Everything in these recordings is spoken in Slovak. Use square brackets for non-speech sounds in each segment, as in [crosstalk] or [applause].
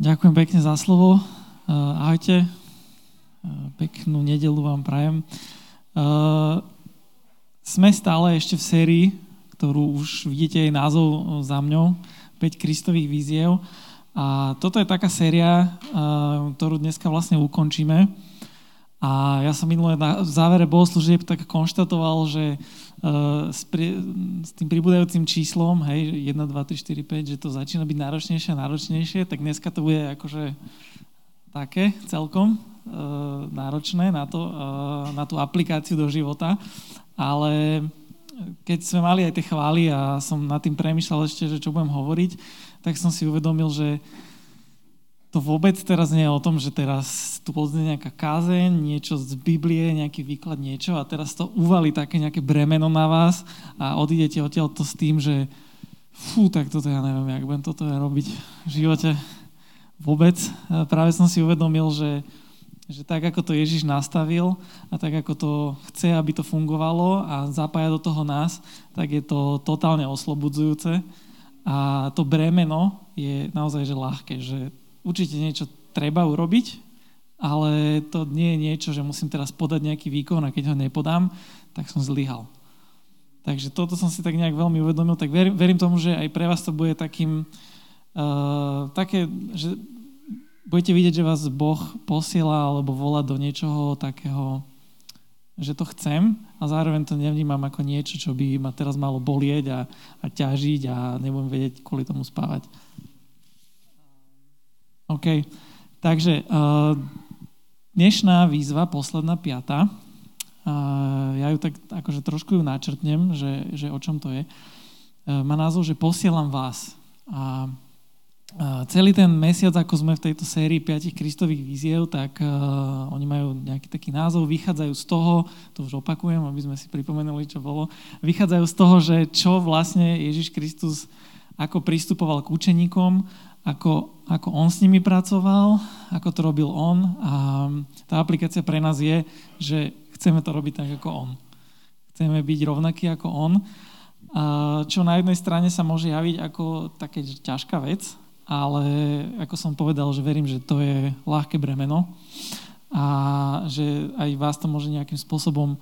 Ďakujem pekne za slovo. Ahojte. Peknú nedelu vám prajem. Sme stále ešte v sérii, ktorú už vidíte aj názov za mňou, 5 Kristových víziev. A toto je taká séria, ktorú dneska vlastne ukončíme. A ja som minulé na závere bohoslúžieb tak konštatoval, že s, pri, s tým pribúdajúcim číslom, hej, 1, 2, 3, 4, 5, že to začína byť náročnejšie a náročnejšie, tak dneska to bude akože také celkom uh, náročné na, to, uh, na tú aplikáciu do života, ale keď sme mali aj tie chvály a som nad tým premyšľal ešte, že čo budem hovoriť, tak som si uvedomil, že to vôbec teraz nie je o tom, že teraz tu pozrie nejaká kázeň, niečo z Biblie, nejaký výklad, niečo a teraz to uvalí také nejaké bremeno na vás a odídete odtiaľto s tým, že fú, tak toto ja neviem, jak budem toto ja robiť v živote vôbec. Práve som si uvedomil, že, že tak, ako to Ježiš nastavil a tak, ako to chce, aby to fungovalo a zapája do toho nás, tak je to totálne oslobodzujúce a to bremeno je naozaj že ľahké, že určite niečo treba urobiť, ale to nie je niečo, že musím teraz podať nejaký výkon a keď ho nepodám, tak som zlyhal. Takže toto som si tak nejak veľmi uvedomil, tak verím, verím tomu, že aj pre vás to bude takým, uh, také, že budete vidieť, že vás Boh posiela alebo volá do niečoho takého, že to chcem a zároveň to nevnímam ako niečo, čo by ma teraz malo bolieť a, a ťažiť a nebudem vedieť kvôli tomu spávať. OK. Takže uh, dnešná výzva, posledná piata, uh, ja ju tak akože trošku ju načrtnem, že, že o čom to je, uh, má názov, že posielam vás. A uh, celý ten mesiac, ako sme v tejto sérii piatich kristových víziev, tak uh, oni majú nejaký taký názov, vychádzajú z toho, to už opakujem, aby sme si pripomenuli, čo bolo, vychádzajú z toho, že čo vlastne Ježiš Kristus ako pristupoval k učeníkom, ako, ako on s nimi pracoval, ako to robil on a tá aplikácia pre nás je, že chceme to robiť tak ako on. Chceme byť rovnakí ako on, a čo na jednej strane sa môže javiť ako také ťažká vec, ale ako som povedal, že verím, že to je ľahké bremeno a že aj vás to môže nejakým spôsobom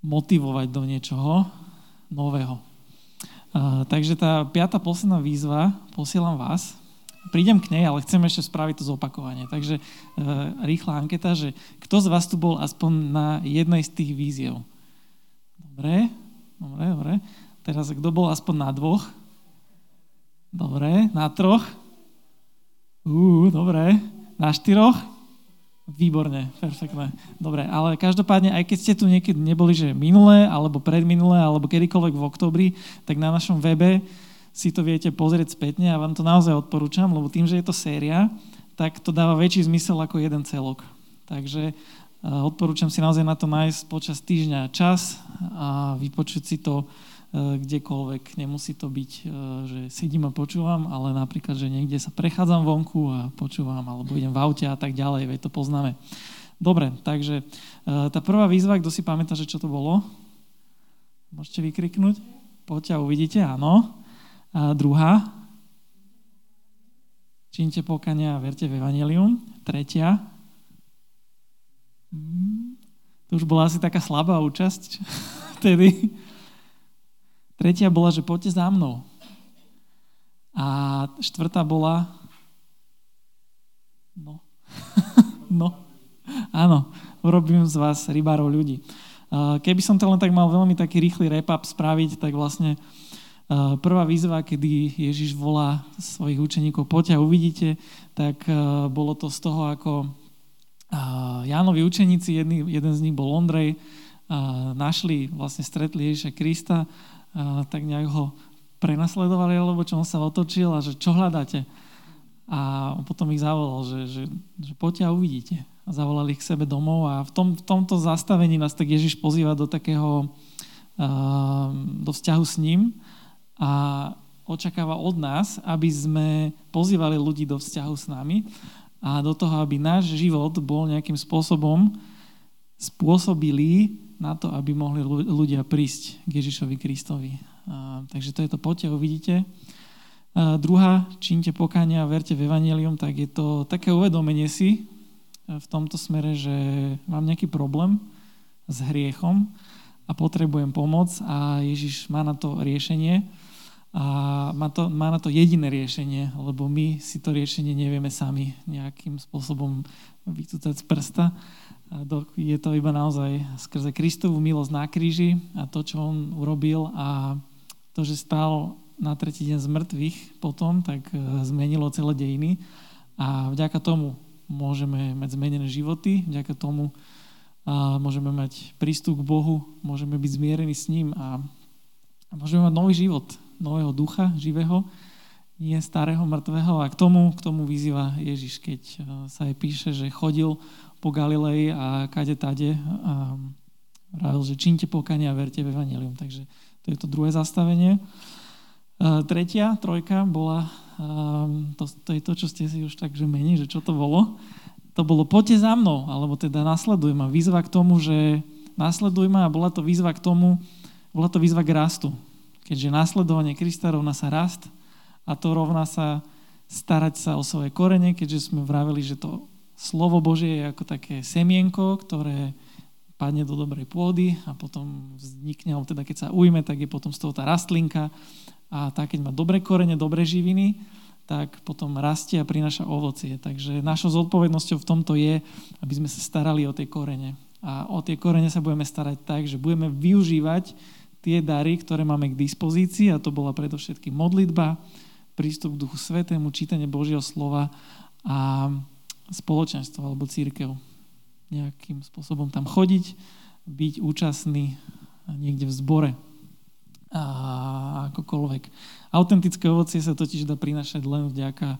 motivovať do niečoho nového. Takže tá piata posledná výzva, posielam vás, prídem k nej, ale chcem ešte spraviť to zopakovanie. Takže uh, rýchla anketa, že kto z vás tu bol aspoň na jednej z tých víziev? Dobre, dobre, dobre. Teraz kto bol aspoň na dvoch? Dobre, na troch? Ú, dobre. Na štyroch? Výborne, perfektné. Dobre, ale každopádne, aj keď ste tu niekedy neboli, že minulé, alebo predminulé, alebo kedykoľvek v oktobri, tak na našom webe si to viete pozrieť spätne a vám to naozaj odporúčam, lebo tým, že je to séria, tak to dáva väčší zmysel ako jeden celok. Takže odporúčam si naozaj na to nájsť počas týždňa čas a vypočuť si to kdekoľvek. Nemusí to byť, e, že sedím a počúvam, ale napríklad, že niekde sa prechádzam vonku a počúvam, alebo idem v aute a tak ďalej, veď to poznáme. Dobre, takže e, tá prvá výzva, kto si pamätá, že čo to bolo? Môžete vykriknúť? Poďte a uvidíte, áno. A druhá? Čínte pokania a verte v Evangelium. Tretia? Hmm, to už bola asi taká slabá účasť [laughs] vtedy. Tretia bola, že poďte za mnou. A štvrtá bola, no, [laughs] no, áno, urobím z vás rybárov ľudí. Keby som to len tak mal veľmi taký rýchly rap-up spraviť, tak vlastne prvá výzva, kedy Ježiš volá svojich učeníkov, poďte a uvidíte, tak bolo to z toho, ako Jánovi učeníci, jedný, jeden z nich bol Ondrej, našli, vlastne stretli Ježiša Krista tak nejak ho prenasledovali, alebo čo on sa otočil a že čo hľadáte? A potom ich zavolal, že, že, že poďte a uvidíte. A zavolali ich k sebe domov a v, tom, v tomto zastavení nás tak Ježiš pozýva do takého, uh, do vzťahu s ním a očakáva od nás, aby sme pozývali ľudí do vzťahu s nami a do toho, aby náš život bol nejakým spôsobom spôsobilý na to, aby mohli ľudia prísť k Ježišovi Kristovi. Takže to je to, poďte. A druhá, čínte pokania a verte v evanelium, tak je to také uvedomenie si e, v tomto smere, že mám nejaký problém s hriechom a potrebujem pomoc a Ježiš má na to riešenie a má, to, má na to jediné riešenie, lebo my si to riešenie nevieme sami nejakým spôsobom vycúcať z prsta. Je to iba naozaj skrze Kristovú milosť na kríži a to, čo on urobil a to, že stál na tretí deň z mŕtvych potom, tak e, zmenilo celé dejiny a vďaka tomu môžeme mať zmenené životy, vďaka tomu môžeme mať prístup k Bohu, môžeme byť zmierení s ním a môžeme mať nový život, nového ducha živého, nie starého, mŕtvého. A k tomu, k tomu vyzýva Ježiš, keď e, sa aj píše, že chodil po Galilei a kade tade a vravil, že čínte pokania a verte v Evangelium. Takže to je to druhé zastavenie. Tretia trojka bola, to, to je to, čo ste si už tak že mení, že čo to bolo. To bolo poďte za mnou, alebo teda nasleduj ma. Výzva k tomu, že nasleduj ma a bola to výzva k tomu, bola to výzva k rastu. Keďže nasledovanie Krista rovná sa rast a to rovná sa starať sa o svoje korene, keďže sme vraveli, že to slovo Božie je ako také semienko, ktoré padne do dobrej pôdy a potom vznikne, alebo teda keď sa ujme, tak je potom z toho tá rastlinka a tá, keď má dobré korene, dobré živiny, tak potom rastie a prináša ovocie. Takže našou zodpovednosťou v tomto je, aby sme sa starali o tie korene. A o tie korene sa budeme starať tak, že budeme využívať tie dary, ktoré máme k dispozícii, a to bola predovšetkým modlitba, prístup k Duchu Svetému, čítanie Božieho slova a spoločenstvo alebo církev. Nejakým spôsobom tam chodiť, byť účastný niekde v zbore a akokoľvek. Autentické ovocie sa totiž dá prinašať len vďaka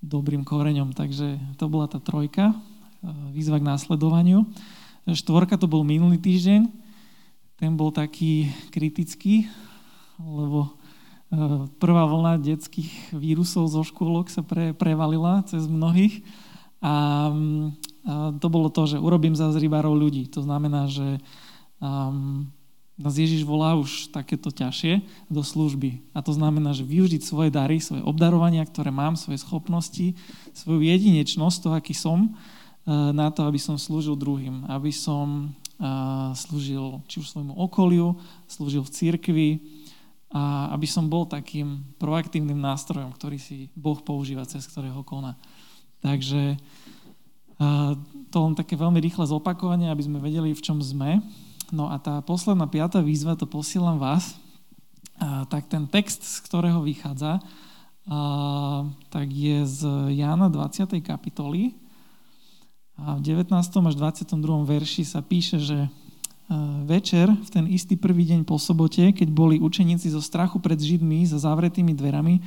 dobrým koreňom. Takže to bola tá trojka, e, výzva k následovaniu. Štvorka to bol minulý týždeň. Ten bol taký kritický, lebo prvá vlna detských vírusov zo škôlok sa pre, prevalila cez mnohých. A, a to bolo to, že urobím za rybárov ľudí. To znamená, že um, nás Ježiš volá už takéto ťažšie do služby. A to znamená, že využiť svoje dary, svoje obdarovania, ktoré mám, svoje schopnosti, svoju jedinečnosť, to, aký som, eh, na to, aby som slúžil druhým. Aby som eh, slúžil či už svojmu okoliu, slúžil v cirkvi a aby som bol takým proaktívnym nástrojom, ktorý si Boh používa, cez ktorého koná. Takže to len také veľmi rýchle zopakovanie, aby sme vedeli, v čom sme. No a tá posledná piata výzva, to posielam vás, a, tak ten text, z ktorého vychádza, a, tak je z Jána 20. kapitoly. A v 19. až 22. verši sa píše, že večer, v ten istý prvý deň po sobote, keď boli učeníci zo strachu pred Židmi za zavretými dverami,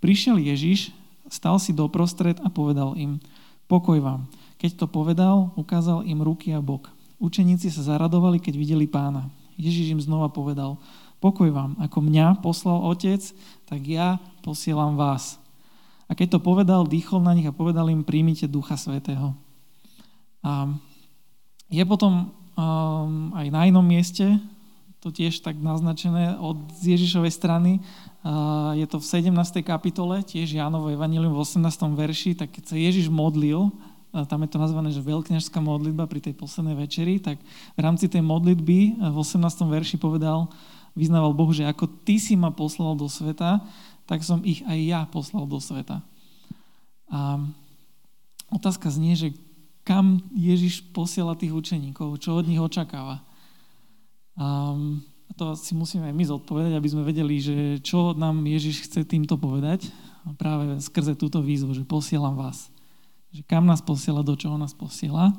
prišiel Ježiš, stal si doprostred a povedal im, pokoj vám. Keď to povedal, ukázal im ruky a bok. Učeníci sa zaradovali, keď videli pána. Ježiš im znova povedal, pokoj vám, ako mňa poslal otec, tak ja posielam vás. A keď to povedal, dýchol na nich a povedal im, príjmite Ducha Svetého. A je potom um, aj na inom mieste, to tiež tak naznačené od Ježišovej strany, uh, je to v 17. kapitole, tiež Jánovo Evangelium v 18. verši, tak keď sa Ježiš modlil tam je to nazvané, že veľkňažská modlitba pri tej poslednej večeri, tak v rámci tej modlitby v 18. verši povedal, vyznával Bohu, že ako ty si ma poslal do sveta, tak som ich aj ja poslal do sveta. A otázka znie, že kam Ježiš posiela tých učeníkov, čo od nich očakáva. A to si musíme aj my zodpovedať, aby sme vedeli, že čo nám Ježiš chce týmto povedať. Práve skrze túto výzvu, že posielam vás že kam nás posiela, do čoho nás posiela.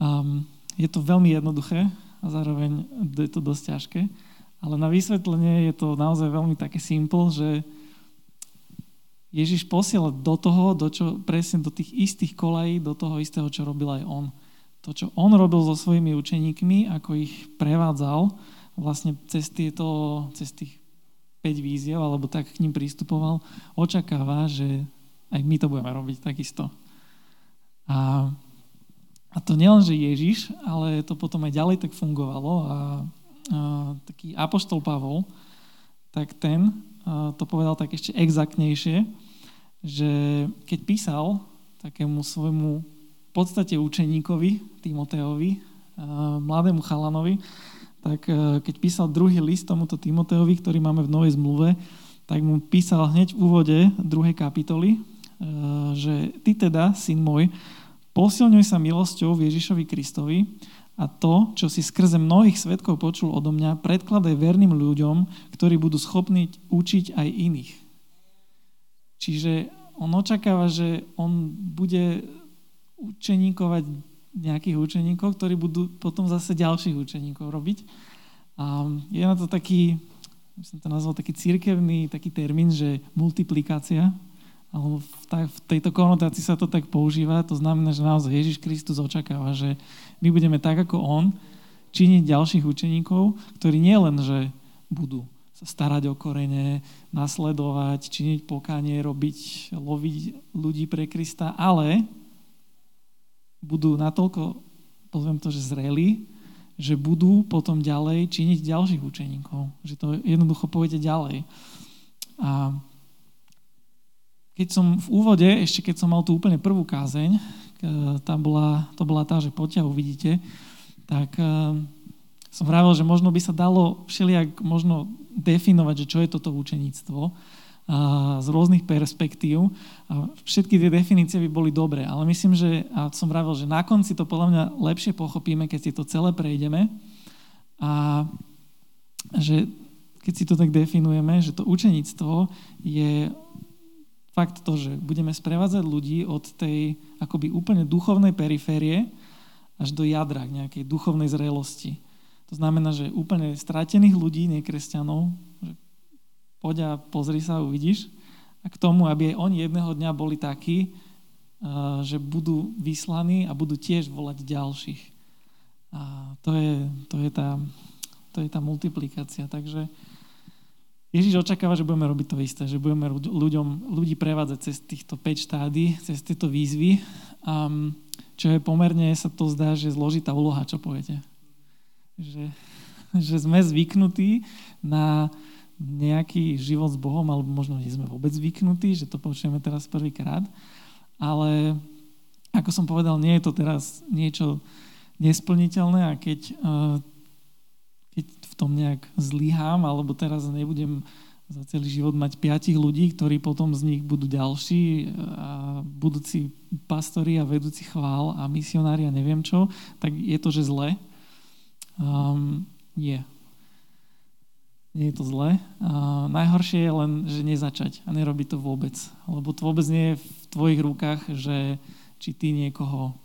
Um, je to veľmi jednoduché a zároveň je to dosť ťažké, ale na vysvetlenie je to naozaj veľmi také simple, že Ježiš posiela do toho, do čo, presne do tých istých kolají, do toho istého, čo robil aj on. To, čo on robil so svojimi učeníkmi, ako ich prevádzal vlastne cez, tieto, cez tých 5 víziev, alebo tak k ním pristupoval, očakáva, že aj my to budeme robiť takisto. A, a to nielen, že Ježiš, ale to potom aj ďalej tak fungovalo. A, a taký apoštol Pavol, tak ten to povedal tak ešte exaktnejšie, že keď písal takému svojmu v podstate učeníkovi, Timoteovi, mladému chalanovi, tak keď písal druhý list tomuto Timoteovi, ktorý máme v Novej zmluve, tak mu písal hneď v úvode druhej kapitoly, že ty teda, syn môj, posilňuj sa milosťou v Ježišovi Kristovi a to, čo si skrze mnohých svetkov počul odo mňa, predkladaj verným ľuďom, ktorí budú schopní učiť aj iných. Čiže on očakáva, že on bude učeníkovať nejakých učeníkov, ktorí budú potom zase ďalších učeníkov robiť. A je na to taký, by som to nazval taký církevný taký termín, že multiplikácia, alebo v, v tejto konotácii sa to tak používa, to znamená, že naozaj Ježiš Kristus očakáva, že my budeme tak ako On činiť ďalších učeníkov, ktorí nielen, že budú sa starať o korene, nasledovať, činiť pokánie, robiť, loviť ľudí pre Krista, ale budú natoľko, poviem to, že zrelí, že budú potom ďalej činiť ďalších učeníkov. Že to jednoducho pôjde ďalej. A keď som v úvode, ešte keď som mal tú úplne prvú kázeň, tá bola, to bola tá, že poďte uvidíte, tak e, som vravel, že možno by sa dalo všelijak možno definovať, že čo je toto učeníctvo z rôznych perspektív. A všetky tie definície by boli dobré, ale myslím, že, a som vravel, že na konci to podľa mňa lepšie pochopíme, keď si to celé prejdeme a že keď si to tak definujeme, že to učeníctvo je fakt to, že budeme sprevádzať ľudí od tej akoby úplne duchovnej periférie až do jadra nejakej duchovnej zrelosti. To znamená, že úplne stratených ľudí, nekresťanov, že poď a pozri sa uvidíš, a k tomu, aby aj oni jedného dňa boli takí, že budú vyslaní a budú tiež volať ďalších. A to je, to je, tá, to je tá multiplikácia. Takže Ježiš očakáva, že budeme robiť to isté, že budeme ľuďom, ľudí prevádzať cez týchto 5 štády, cez tieto výzvy, um, čo je pomerne, sa to zdá, že zložitá úloha, čo poviete. Že, že sme zvyknutí na nejaký život s Bohom, alebo možno nie sme vôbec zvyknutí, že to počujeme teraz prvýkrát, ale ako som povedal, nie je to teraz niečo nesplniteľné a keď uh, tom nejak zlyhám, alebo teraz nebudem za celý život mať piatich ľudí, ktorí potom z nich budú ďalší a budúci pastori a vedúci chvál a misionári a neviem čo, tak je to, že zle? Um, nie. Nie je to zle. Uh, najhoršie je len, že nezačať a nerobiť to vôbec. Lebo to vôbec nie je v tvojich rukách, že či ty niekoho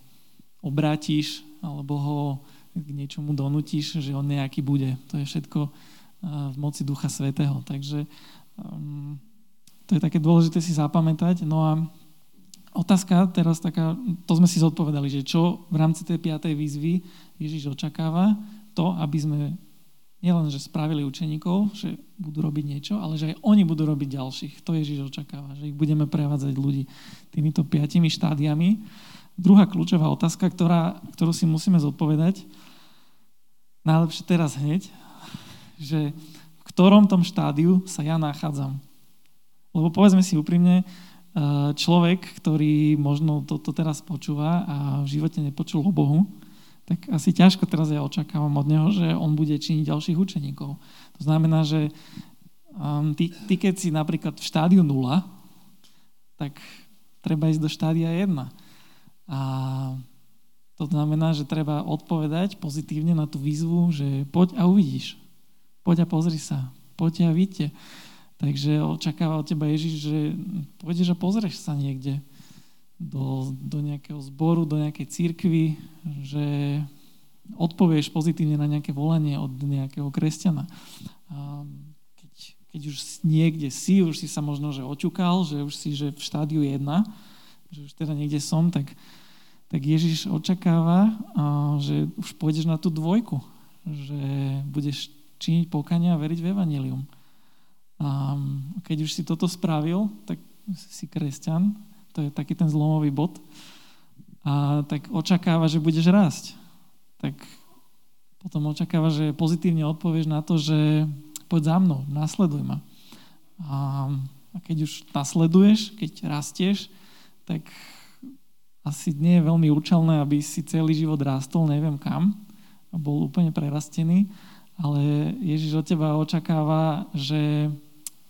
obrátiš, alebo ho k niečomu donútiš, že on nejaký bude. To je všetko v moci Ducha Svetého. Takže um, to je také dôležité si zapamätať. No a otázka teraz taká, to sme si zodpovedali, že čo v rámci tej piatej výzvy Ježiš očakáva, to, aby sme nielen, že spravili učeníkov, že budú robiť niečo, ale že aj oni budú robiť ďalších. To Ježiš očakáva, že ich budeme prevádzať ľudí týmito piatimi štádiami. Druhá kľúčová otázka, ktorá, ktorú si musíme zodpovedať, najlepšie teraz hneď, že v ktorom tom štádiu sa ja nachádzam. Lebo povedzme si úprimne, eh, človek, ktorý možno toto teraz počúva a v živote nepočul o Bohu, tak asi ťažko teraz ja očakávam od neho, že on bude činiť ďalších učeníkov. To znamená, že um, ty, ty keď si napríklad v štádiu 0, tak treba ísť do štádia 1. A to znamená, že treba odpovedať pozitívne na tú výzvu, že poď a uvidíš. Poď a pozri sa. Poď a vidíte. Takže očakáva od teba Ježiš, že pôjdeš a pozrieš sa niekde do, do nejakého zboru, do nejakej církvy, že odpovieš pozitívne na nejaké volanie od nejakého kresťana. Keď, keď už niekde si, už si sa možno že oťukal, že už si že v štádiu 1, že už teda niekde som, tak tak Ježiš očakáva, že už pôjdeš na tú dvojku, že budeš činiť pokania a veriť v Evangelium. A keď už si toto spravil, tak si kresťan, to je taký ten zlomový bod, a tak očakáva, že budeš rásť. Tak potom očakáva, že pozitívne odpovieš na to, že poď za mnou, nasleduj ma. A, keď už nasleduješ, keď rastieš, tak asi nie je veľmi účelné, aby si celý život rástol neviem kam bol úplne prerastený, ale Ježiš od teba očakáva, že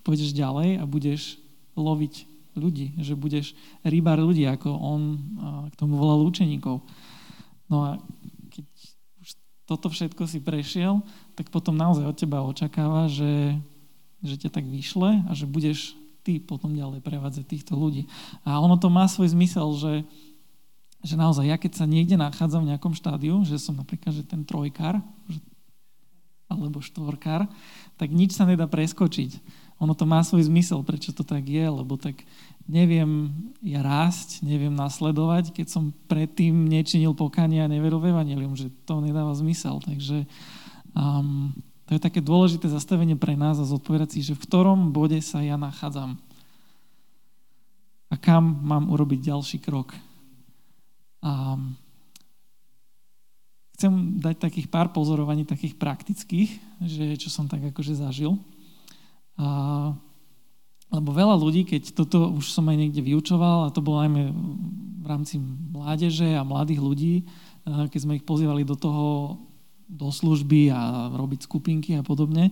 pôjdeš ďalej a budeš loviť ľudí, že budeš rybár ľudí, ako on k tomu volal učeníkov. No a keď už toto všetko si prešiel, tak potom naozaj od teba očakáva, že, že ťa tak vyšle a že budeš ty potom ďalej prevádzať týchto ľudí. A ono to má svoj zmysel, že že naozaj ja keď sa niekde nachádzam v nejakom štádiu, že som napríklad že ten trojkár alebo štvorkár, tak nič sa nedá preskočiť. Ono to má svoj zmysel, prečo to tak je, lebo tak neviem ja rásť, neviem nasledovať, keď som predtým nečinil pokanie a neveril v evanelium, že to nedáva zmysel. Takže um, to je také dôležité zastavenie pre nás a zodpovedať si, že v ktorom bode sa ja nachádzam a kam mám urobiť ďalší krok. A chcem dať takých pár pozorovaní, takých praktických, že čo som tak akože zažil. A, lebo veľa ľudí, keď toto už som aj niekde vyučoval, a to bolo najmä v rámci mládeže a mladých ľudí, keď sme ich pozývali do toho, do služby a robiť skupinky a podobne,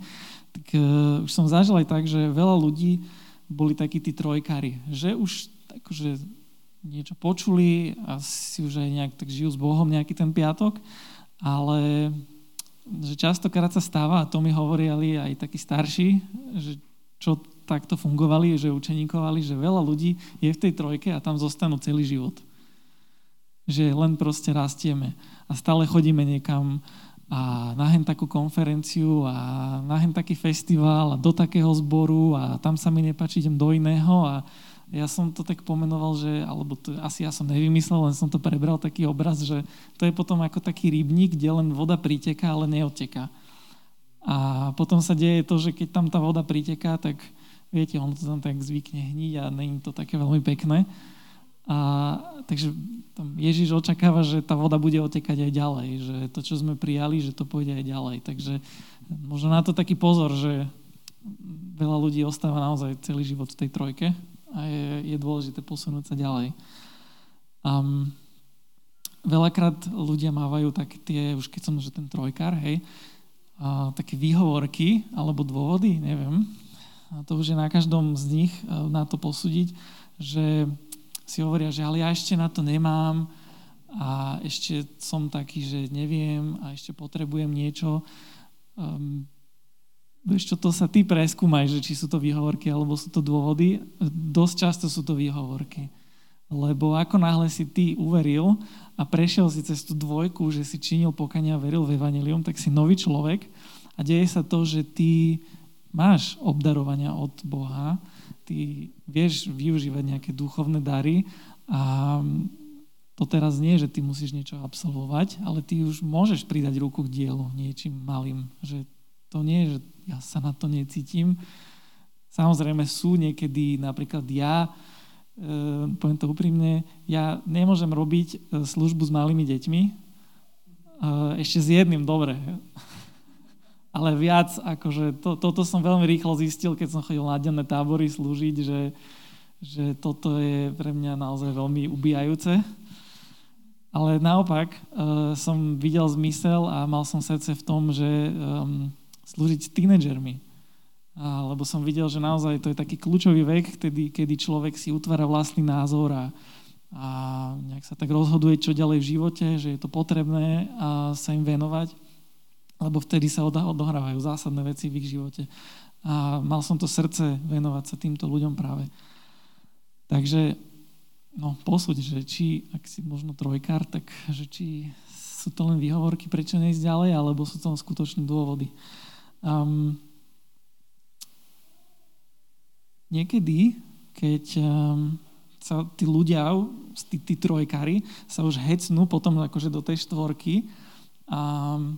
tak uh, už som zažil aj tak, že veľa ľudí boli takí tí trojkári, že už akože niečo počuli a si už aj nejak tak žijú s Bohom nejaký ten piatok, ale že častokrát sa stáva, a to mi hovorili aj takí starší, že čo takto fungovali, že učeníkovali, že veľa ľudí je v tej trojke a tam zostanú celý život. Že len proste rastieme a stále chodíme niekam a na takú konferenciu a na taký festival a do takého zboru a tam sa mi nepáči, idem do iného a ja som to tak pomenoval, že, alebo to asi ja som nevymyslel, len som to prebral taký obraz, že to je potom ako taký rybník, kde len voda priteká, ale neodteká. A potom sa deje to, že keď tam tá voda priteká, tak viete, on to tam tak zvykne hniť a není to také veľmi pekné. A, takže tam Ježiš očakáva, že tá voda bude otekať aj ďalej, že to, čo sme prijali, že to pôjde aj ďalej. Takže možno na to taký pozor, že veľa ľudí ostáva naozaj celý život v tej trojke a je, je dôležité posunúť sa ďalej. Um, veľakrát ľudia mávajú tak tie, už keď som že ten trojkár, hej, a, také výhovorky alebo dôvody, neviem. A to už je na každom z nich na to posúdiť, že si hovoria, že ale ja ešte na to nemám a ešte som taký, že neviem a ešte potrebujem niečo. Um, Vieš čo, to sa ty preskúmaj, že či sú to výhovorky alebo sú to dôvody. Dosť často sú to výhovorky. Lebo ako náhle si ty uveril a prešiel si cez tú dvojku, že si činil pokania a veril v Evangelium, tak si nový človek a deje sa to, že ty máš obdarovania od Boha, ty vieš využívať nejaké duchovné dary a to teraz nie, že ty musíš niečo absolvovať, ale ty už môžeš pridať ruku k dielu niečím malým. Že to nie je, že ja sa na to necítim. Samozrejme sú niekedy, napríklad ja, e, poviem to úprimne, ja nemôžem robiť e, službu s malými deťmi, e, ešte s jedným, dobre. [laughs] Ale viac, akože to, toto som veľmi rýchlo zistil, keď som chodil na denné tábory slúžiť, že, že toto je pre mňa naozaj veľmi ubíjajúce. Ale naopak som videl zmysel a mal som srdce v tom, že slúžiť s tínedžermi. Lebo som videl, že naozaj to je taký kľúčový vek, kedy, kedy človek si utvára vlastný názor a, a nejak sa tak rozhoduje, čo ďalej v živote, že je to potrebné a sa im venovať, lebo vtedy sa odohrávajú zásadné veci v ich živote. A mal som to srdce venovať sa týmto ľuďom práve. Takže no, posúď, že či, ak si možno trojkár, tak že či sú to len výhovorky, prečo neísť ďalej, alebo sú to skutočné dôvody. Um, niekedy, keď um, sa tí ľudia, tí, tí trojkári, sa už hecnú potom akože do tej štvorky, um,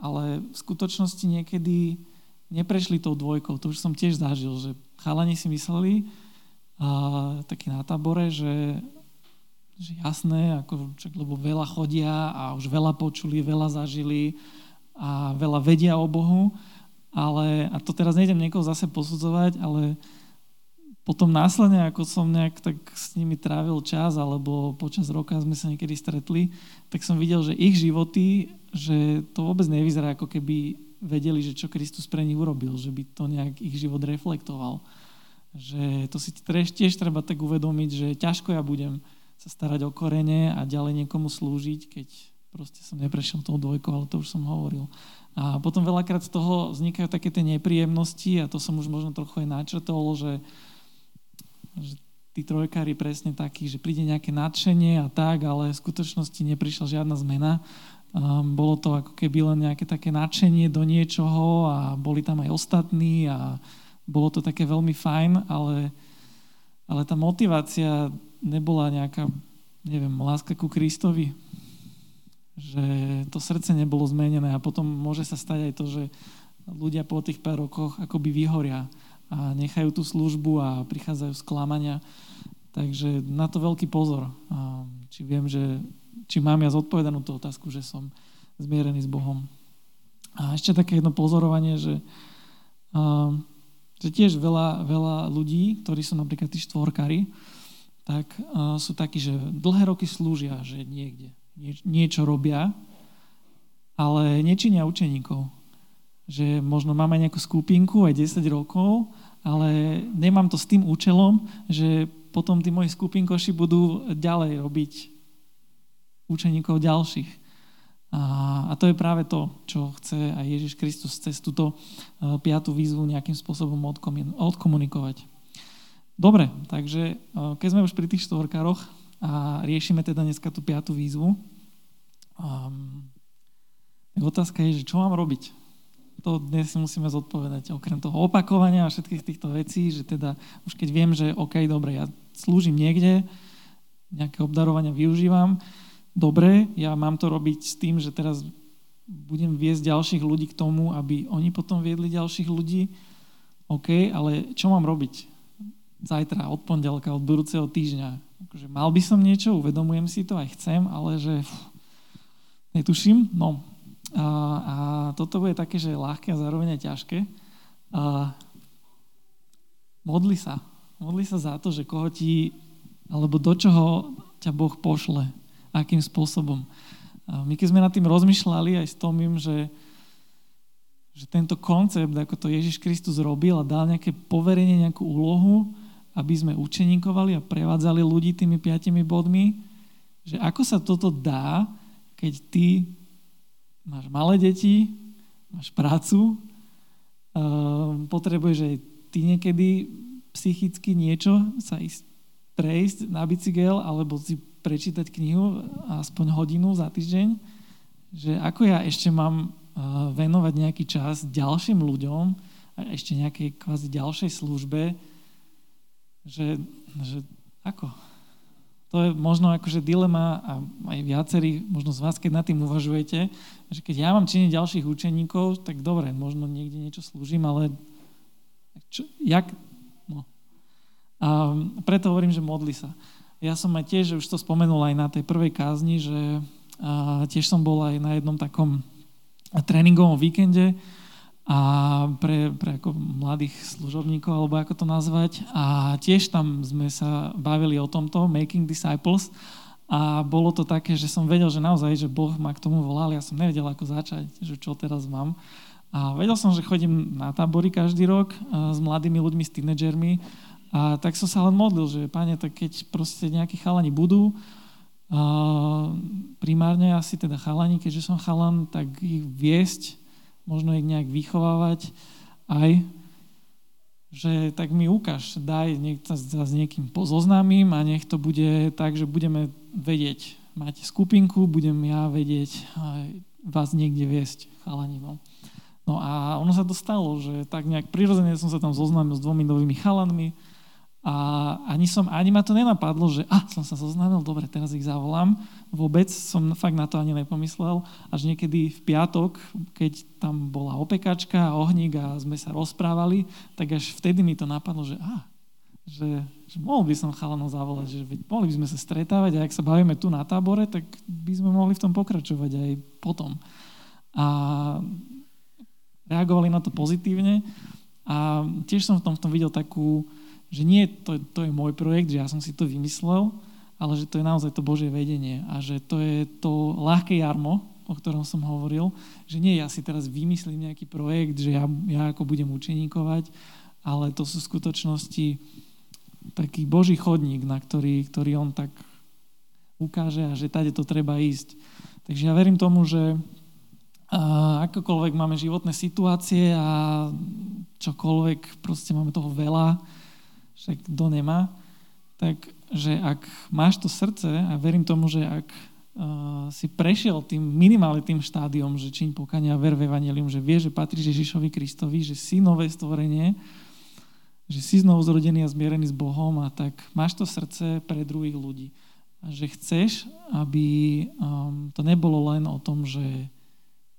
ale v skutočnosti niekedy neprešli tou dvojkou. To už som tiež zažil, že chalani si mysleli, uh, taký na tábore, že, že jasné, ako, čak, lebo veľa chodia a už veľa počuli, veľa zažili a veľa vedia o Bohu, ale, a to teraz nejdem niekoho zase posudzovať, ale potom následne, ako som nejak tak s nimi trávil čas, alebo počas roka sme sa niekedy stretli, tak som videl, že ich životy, že to vôbec nevyzerá, ako keby vedeli, že čo Kristus pre nich urobil, že by to nejak ich život reflektoval. Že to si tiež treba tak uvedomiť, že ťažko ja budem sa starať o korene a ďalej niekomu slúžiť, keď proste som neprešiel tou dvojkou, ale to už som hovoril. A potom veľakrát z toho vznikajú také tie nepríjemnosti a to som už možno trochu aj načrtol, že že tí trojkári presne takí, že príde nejaké nadšenie a tak, ale v skutočnosti neprišla žiadna zmena. Um, bolo to ako keby len nejaké také nadšenie do niečoho a boli tam aj ostatní a bolo to také veľmi fajn, ale, ale tá motivácia nebola nejaká, neviem, láska ku Kristovi. Že to srdce nebolo zmenené a potom môže sa stať aj to, že ľudia po tých pár rokoch akoby vyhoria a nechajú tú službu a prichádzajú sklamania. Takže na to veľký pozor. Či viem, že či mám ja zodpovedanú tú otázku, že som zmierený s Bohom. A ešte také jedno pozorovanie, že, že tiež veľa, veľa ľudí, ktorí sú napríklad tí štvorkári, tak sú takí, že dlhé roky slúžia, že niekde niečo robia, ale nečinia učeníkov že možno máme nejakú skupinku aj 10 rokov, ale nemám to s tým účelom, že potom tí moji skupinkoši budú ďalej robiť učeníkov ďalších. A, a to je práve to, čo chce aj Ježiš Kristus cez túto uh, piatú výzvu nejakým spôsobom odkomunikovať. Dobre, takže uh, keď sme už pri tých štvorkároch a riešime teda dneska tú piatú výzvu, um, otázka je, že čo mám robiť? to dnes musíme zodpovedať. Okrem toho opakovania a všetkých týchto vecí, že teda už keď viem, že OK, dobre, ja slúžim niekde, nejaké obdarovania využívam, dobre, ja mám to robiť s tým, že teraz budem viesť ďalších ľudí k tomu, aby oni potom viedli ďalších ľudí. OK, ale čo mám robiť? Zajtra, od pondelka, od budúceho týždňa. Akože mal by som niečo, uvedomujem si to, aj chcem, ale že pff, netuším. No, a, a toto bude také, že ľahké a zároveň aj ťažké. A modli sa. Modli sa za to, že koho ti, alebo do čoho ťa Boh pošle. Akým spôsobom. A my keď sme nad tým rozmýšľali aj s Tomím, že, že tento koncept, ako to Ježiš Kristus robil a dal nejaké poverenie, nejakú úlohu, aby sme učeníkovali a prevádzali ľudí tými piatimi bodmi, že ako sa toto dá, keď ty máš malé deti, máš prácu, ehm, potrebuješ aj ty niekedy psychicky niečo sa ísť prejsť na bicykel alebo si prečítať knihu aspoň hodinu za týždeň, že ako ja ešte mám ehm, venovať nejaký čas ďalším ľuďom a ešte nejakej kvázi ďalšej službe, že, že ako? To je možno akože dilema a aj viacerí, možno z vás, keď nad tým uvažujete, že keď ja mám činiť ďalších učeníkov, tak dobre, možno niekde niečo slúžim, ale čo, jak? No. A preto hovorím, že modli sa. Ja som aj tiež, už to spomenul aj na tej prvej kázni, že a tiež som bol aj na jednom takom tréningovom víkende, a pre, pre ako mladých služobníkov, alebo ako to nazvať. A tiež tam sme sa bavili o tomto, Making Disciples. A bolo to také, že som vedel, že naozaj, že Boh ma k tomu volal, ja som nevedel, ako začať, že čo teraz mám. A vedel som, že chodím na tábory každý rok s mladými ľuďmi, s tínedžermi. A tak som sa len modlil, že páne, tak keď proste nejakí chalani budú, primárne asi teda chalani, keďže som chalan, tak ich viesť možno ich nejak vychovávať aj, že tak mi ukáž, daj, nech sa s niekým pozoznámim a nech to bude tak, že budeme vedieť. Máte skupinku, budem ja vedieť vás niekde viesť, chalani. No. no a ono sa to stalo, že tak nejak prirodzene som sa tam zoznámil s dvomi novými chalanmi, a ani, som, ani ma to nenapadlo, že ah, som sa zoznámil, dobre, teraz ich zavolám. Vôbec som fakt na to ani nepomyslel. Až niekedy v piatok, keď tam bola opekačka a ohník a sme sa rozprávali, tak až vtedy mi to napadlo, že ah, že, že mohol by som chalanov zavolať, že mohli by sme sa stretávať a ak sa bavíme tu na tábore, tak by sme mohli v tom pokračovať aj potom. A reagovali na to pozitívne a tiež som v tom, v tom videl takú, že nie to, to je môj projekt, že ja som si to vymyslel, ale že to je naozaj to Božie vedenie a že to je to ľahké jarmo, o ktorom som hovoril, že nie ja si teraz vymyslím nejaký projekt, že ja, ja ako budem učeníkovať, ale to sú v skutočnosti taký Boží chodník, na ktorý, ktorý on tak ukáže a že tady to treba ísť. Takže ja verím tomu, že akokoľvek máme životné situácie a čokoľvek, proste máme toho veľa, že kto nemá, tak že ak máš to srdce a verím tomu, že ak uh, si prešiel tým minimálne tým štádiom, že čiň pokania ver v Evangelium, že vie, že patríš Ježišovi Kristovi, že si nové stvorenie, že si znovu zrodený a zmierený s Bohom a tak máš to srdce pre druhých ľudí. A že chceš, aby um, to nebolo len o tom, že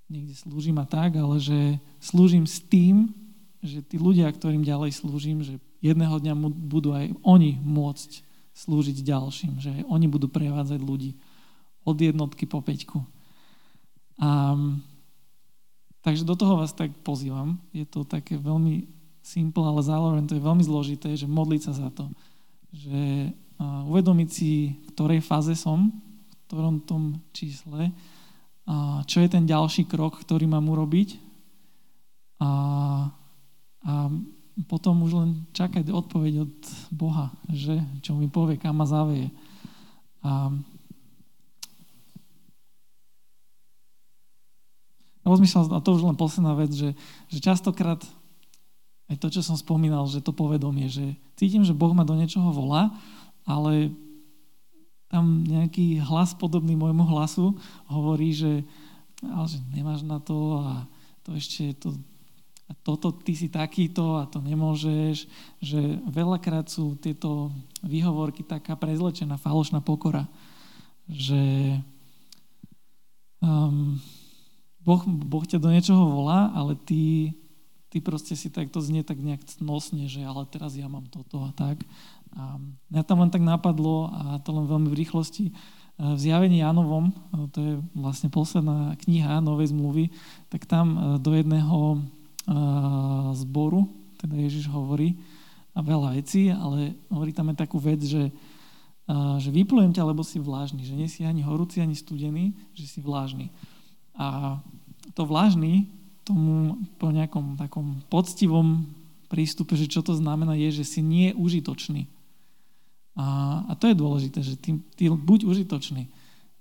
niekde slúžim a tak, ale že slúžim s tým, že tí ľudia, ktorým ďalej slúžim, že jedného dňa budú aj oni môcť slúžiť ďalším, že oni budú prevádzať ľudí od jednotky po peťku. A, takže do toho vás tak pozývam. Je to také veľmi simple, ale zároveň to je veľmi zložité, že modliť sa za to. Že uh, uvedomiť si, v ktorej fáze som, v ktorom tom čísle, uh, čo je ten ďalší krok, ktorý mám urobiť a, a potom už len čakať odpoveď od Boha, že čo mi povie, kam ma zavie. A rozmýšľal, a to už len posledná vec, že, že častokrát aj to, čo som spomínal, že to povedomie, že cítim, že Boh ma do niečoho volá, ale tam nejaký hlas podobný môjmu hlasu hovorí, že, ale že nemáš na to a to ešte to a toto ty si takýto a to nemôžeš, že veľakrát sú tieto výhovorky taká prezlečená falošná pokora, že um, boh, boh ťa do niečoho volá, ale ty, ty proste si tak, to znie tak nejak nosne, že ale teraz ja mám toto a tak. A mňa tam len tak napadlo a to len veľmi v rýchlosti, v zjavení Janovom, to je vlastne posledná kniha Novej zmluvy, tak tam do jedného zboru, teda Ježiš hovorí a veľa vecí, ale hovorí tam aj takú vec, že, že vyplujem ťa, lebo si vlážny, že nie si ani horúci, ani studený, že si vlážny. A to vlážny tomu po nejakom takom poctivom prístupe, že čo to znamená, je, že si nie užitočný. A, a to je dôležité, že ty, ty buď užitočný.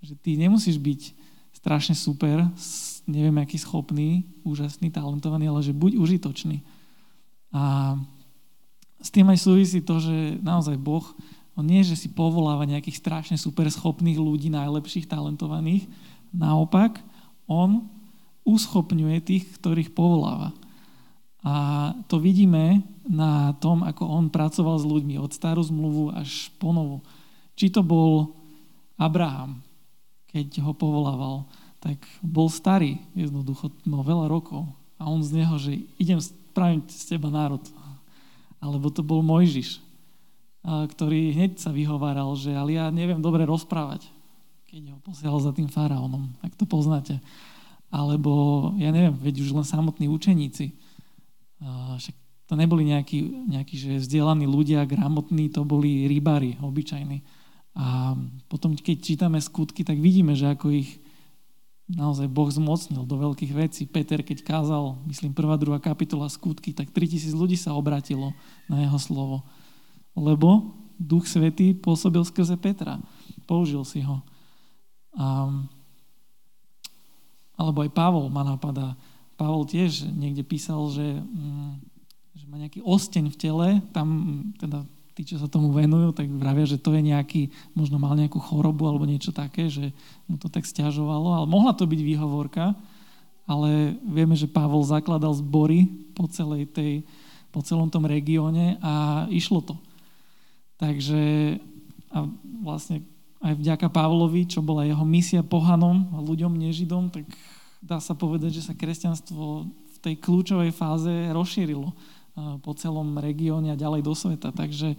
Že ty nemusíš byť strašne super, neviem, aký schopný, úžasný, talentovaný, ale že buď užitočný. A s tým aj súvisí to, že naozaj Boh, on nie, že si povoláva nejakých strašne super schopných ľudí, najlepších, talentovaných. Naopak, on uschopňuje tých, ktorých povoláva. A to vidíme na tom, ako on pracoval s ľuďmi od starú zmluvu až po novú. Či to bol Abraham, keď ho povolával, tak bol starý, jednoducho mal veľa rokov. A on z neho, že idem spraviť z teba národ. Alebo to bol Mojžiš, ktorý hneď sa vyhováral, že ale ja neviem dobre rozprávať, keď ho posielal za tým faraónom, ak to poznáte. Alebo, ja neviem, veď už len samotní učeníci. Však to neboli nejakí, nejakí že vzdelaní ľudia, gramotní, to boli rybári, obyčajní. A potom, keď čítame skutky, tak vidíme, že ako ich naozaj Boh zmocnil do veľkých vecí. Peter, keď kázal, myslím, prvá, druhá kapitola skutky, tak 3000 ľudí sa obratilo na jeho slovo. Lebo Duch Svetý pôsobil skrze Petra. Použil si ho. A, alebo aj Pavol ma napadá. Pavol tiež niekde písal, že, mm, že má nejaký osteň v tele, tam teda tí, čo sa tomu venujú, tak vravia, že to je nejaký, možno mal nejakú chorobu alebo niečo také, že mu to tak stiažovalo, ale mohla to byť výhovorka, ale vieme, že Pavol zakladal zbory po, celej tej, po celom tom regióne a išlo to. Takže a vlastne aj vďaka Pavlovi, čo bola jeho misia pohanom a ľuďom nežidom, tak dá sa povedať, že sa kresťanstvo v tej kľúčovej fáze rozšírilo po celom regióne a ďalej do sveta. Takže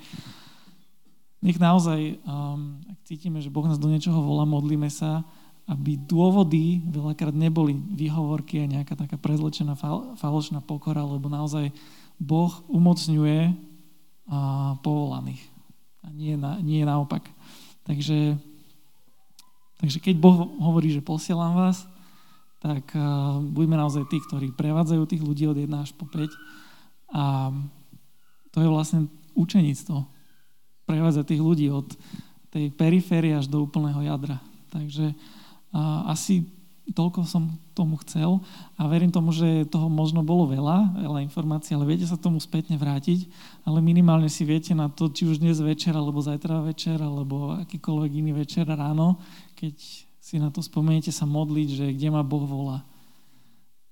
nech naozaj, um, ak cítime, že Boh nás do niečoho volá, modlíme sa aby dôvody veľakrát neboli výhovorky a nejaká taká prezlečená fal, falošná pokora, lebo naozaj Boh umocňuje povolaných. A nie, na, nie naopak. Takže, takže keď Boh hovorí, že posielam vás, tak uh, buďme naozaj tí, ktorí prevádzajú tých ľudí od 1 až po 5. A to je vlastne učenictvo. Prevádzať tých ľudí od tej periférie až do úplného jadra. Takže a asi toľko som tomu chcel a verím tomu, že toho možno bolo veľa, veľa informácií, ale viete sa tomu spätne vrátiť, ale minimálne si viete na to, či už dnes večer, alebo zajtra večer, alebo akýkoľvek iný večer ráno, keď si na to spomeniete sa modliť, že kde ma Boh volá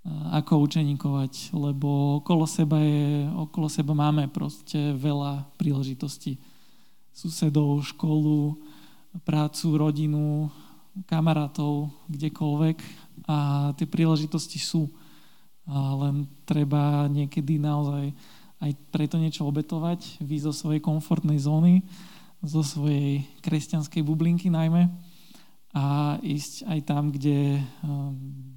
ako učeníkovať, lebo okolo seba, je, okolo seba máme proste veľa príležitostí. Susedov, školu, prácu, rodinu, kamarátov, kdekoľvek a tie príležitosti sú. A len treba niekedy naozaj aj preto niečo obetovať, výjsť zo svojej komfortnej zóny, zo svojej kresťanskej bublinky najmä a ísť aj tam, kde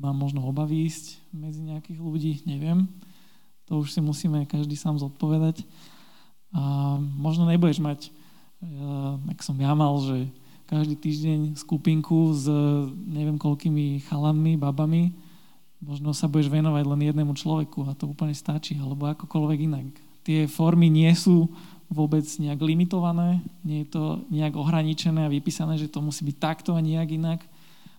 mám možno obavy ísť medzi nejakých ľudí, neviem. To už si musíme každý sám zodpovedať. A možno nebudeš mať, ak som ja mal, že každý týždeň skupinku s neviem koľkými chalanmi, babami, možno sa budeš venovať len jednému človeku a to úplne stačí, alebo akokoľvek inak. Tie formy nie sú vôbec nejak limitované, nie je to nejak ohraničené a vypísané, že to musí byť takto a nejak inak.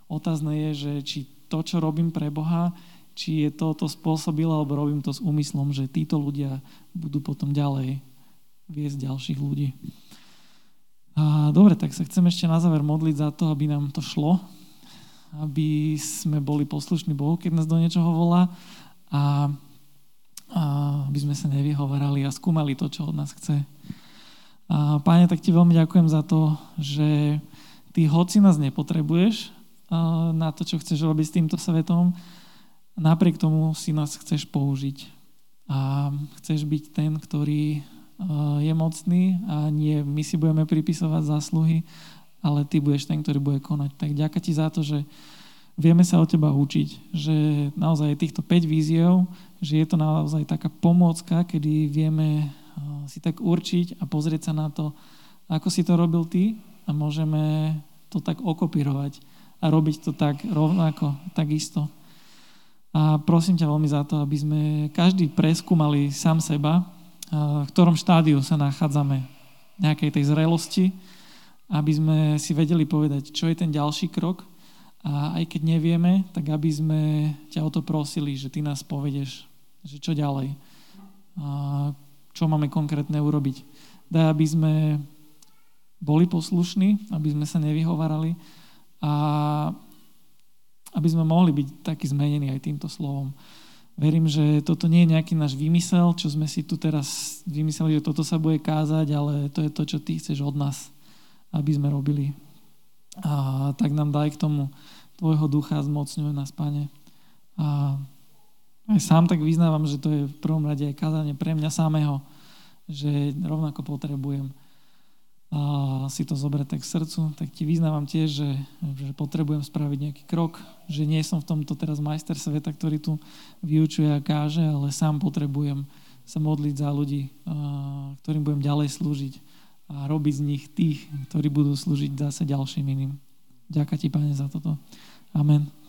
Otázne je, že či to, čo robím pre Boha, či je to to spôsobilo, alebo robím to s úmyslom, že títo ľudia budú potom ďalej viesť ďalších ľudí. A dobre, tak sa chcem ešte na záver modliť za to, aby nám to šlo, aby sme boli poslušní Bohu, keď nás do niečoho volá a, a aby sme sa nevyhovarali a skúmali to, čo od nás chce. A páne, tak ti veľmi ďakujem za to, že ty hoci nás nepotrebuješ na to, čo chceš robiť s týmto svetom, napriek tomu si nás chceš použiť. A chceš byť ten, ktorý je mocný a nie my si budeme pripisovať zásluhy, ale ty budeš ten, ktorý bude konať. Tak ďakujem ti za to, že vieme sa od teba učiť, že naozaj týchto 5 víziev, že je to naozaj taká pomôcka, kedy vieme si tak určiť a pozrieť sa na to, ako si to robil ty a môžeme to tak okopírovať a robiť to tak rovnako, takisto. A prosím ťa veľmi za to, aby sme každý preskúmali sám seba, v ktorom štádiu sa nachádzame nejakej tej zrelosti, aby sme si vedeli povedať, čo je ten ďalší krok a aj keď nevieme, tak aby sme ťa o to prosili, že ty nás povedeš, že čo ďalej, a čo máme konkrétne urobiť. Daj, aby sme boli poslušní, aby sme sa nevyhovárali a aby sme mohli byť takí zmenení aj týmto slovom. Verím, že toto nie je nejaký náš vymysel, čo sme si tu teraz vymysleli, že toto sa bude kázať, ale to je to, čo ty chceš od nás, aby sme robili. A tak nám daj k tomu tvojho ducha, zmocňuje nás, Pane. A aj sám tak vyznávam, že to je v prvom rade aj kázanie pre mňa samého, že rovnako potrebujem a si to zobrať tak k srdcu, tak ti vyznávam tiež, že, že potrebujem spraviť nejaký krok, že nie som v tomto teraz majster sveta, ktorý tu vyučuje a káže, ale sám potrebujem sa modliť za ľudí, ktorým budem ďalej slúžiť a robiť z nich tých, ktorí budú slúžiť zase ďalším iným. Ďakujem ti, Pane, za toto. Amen.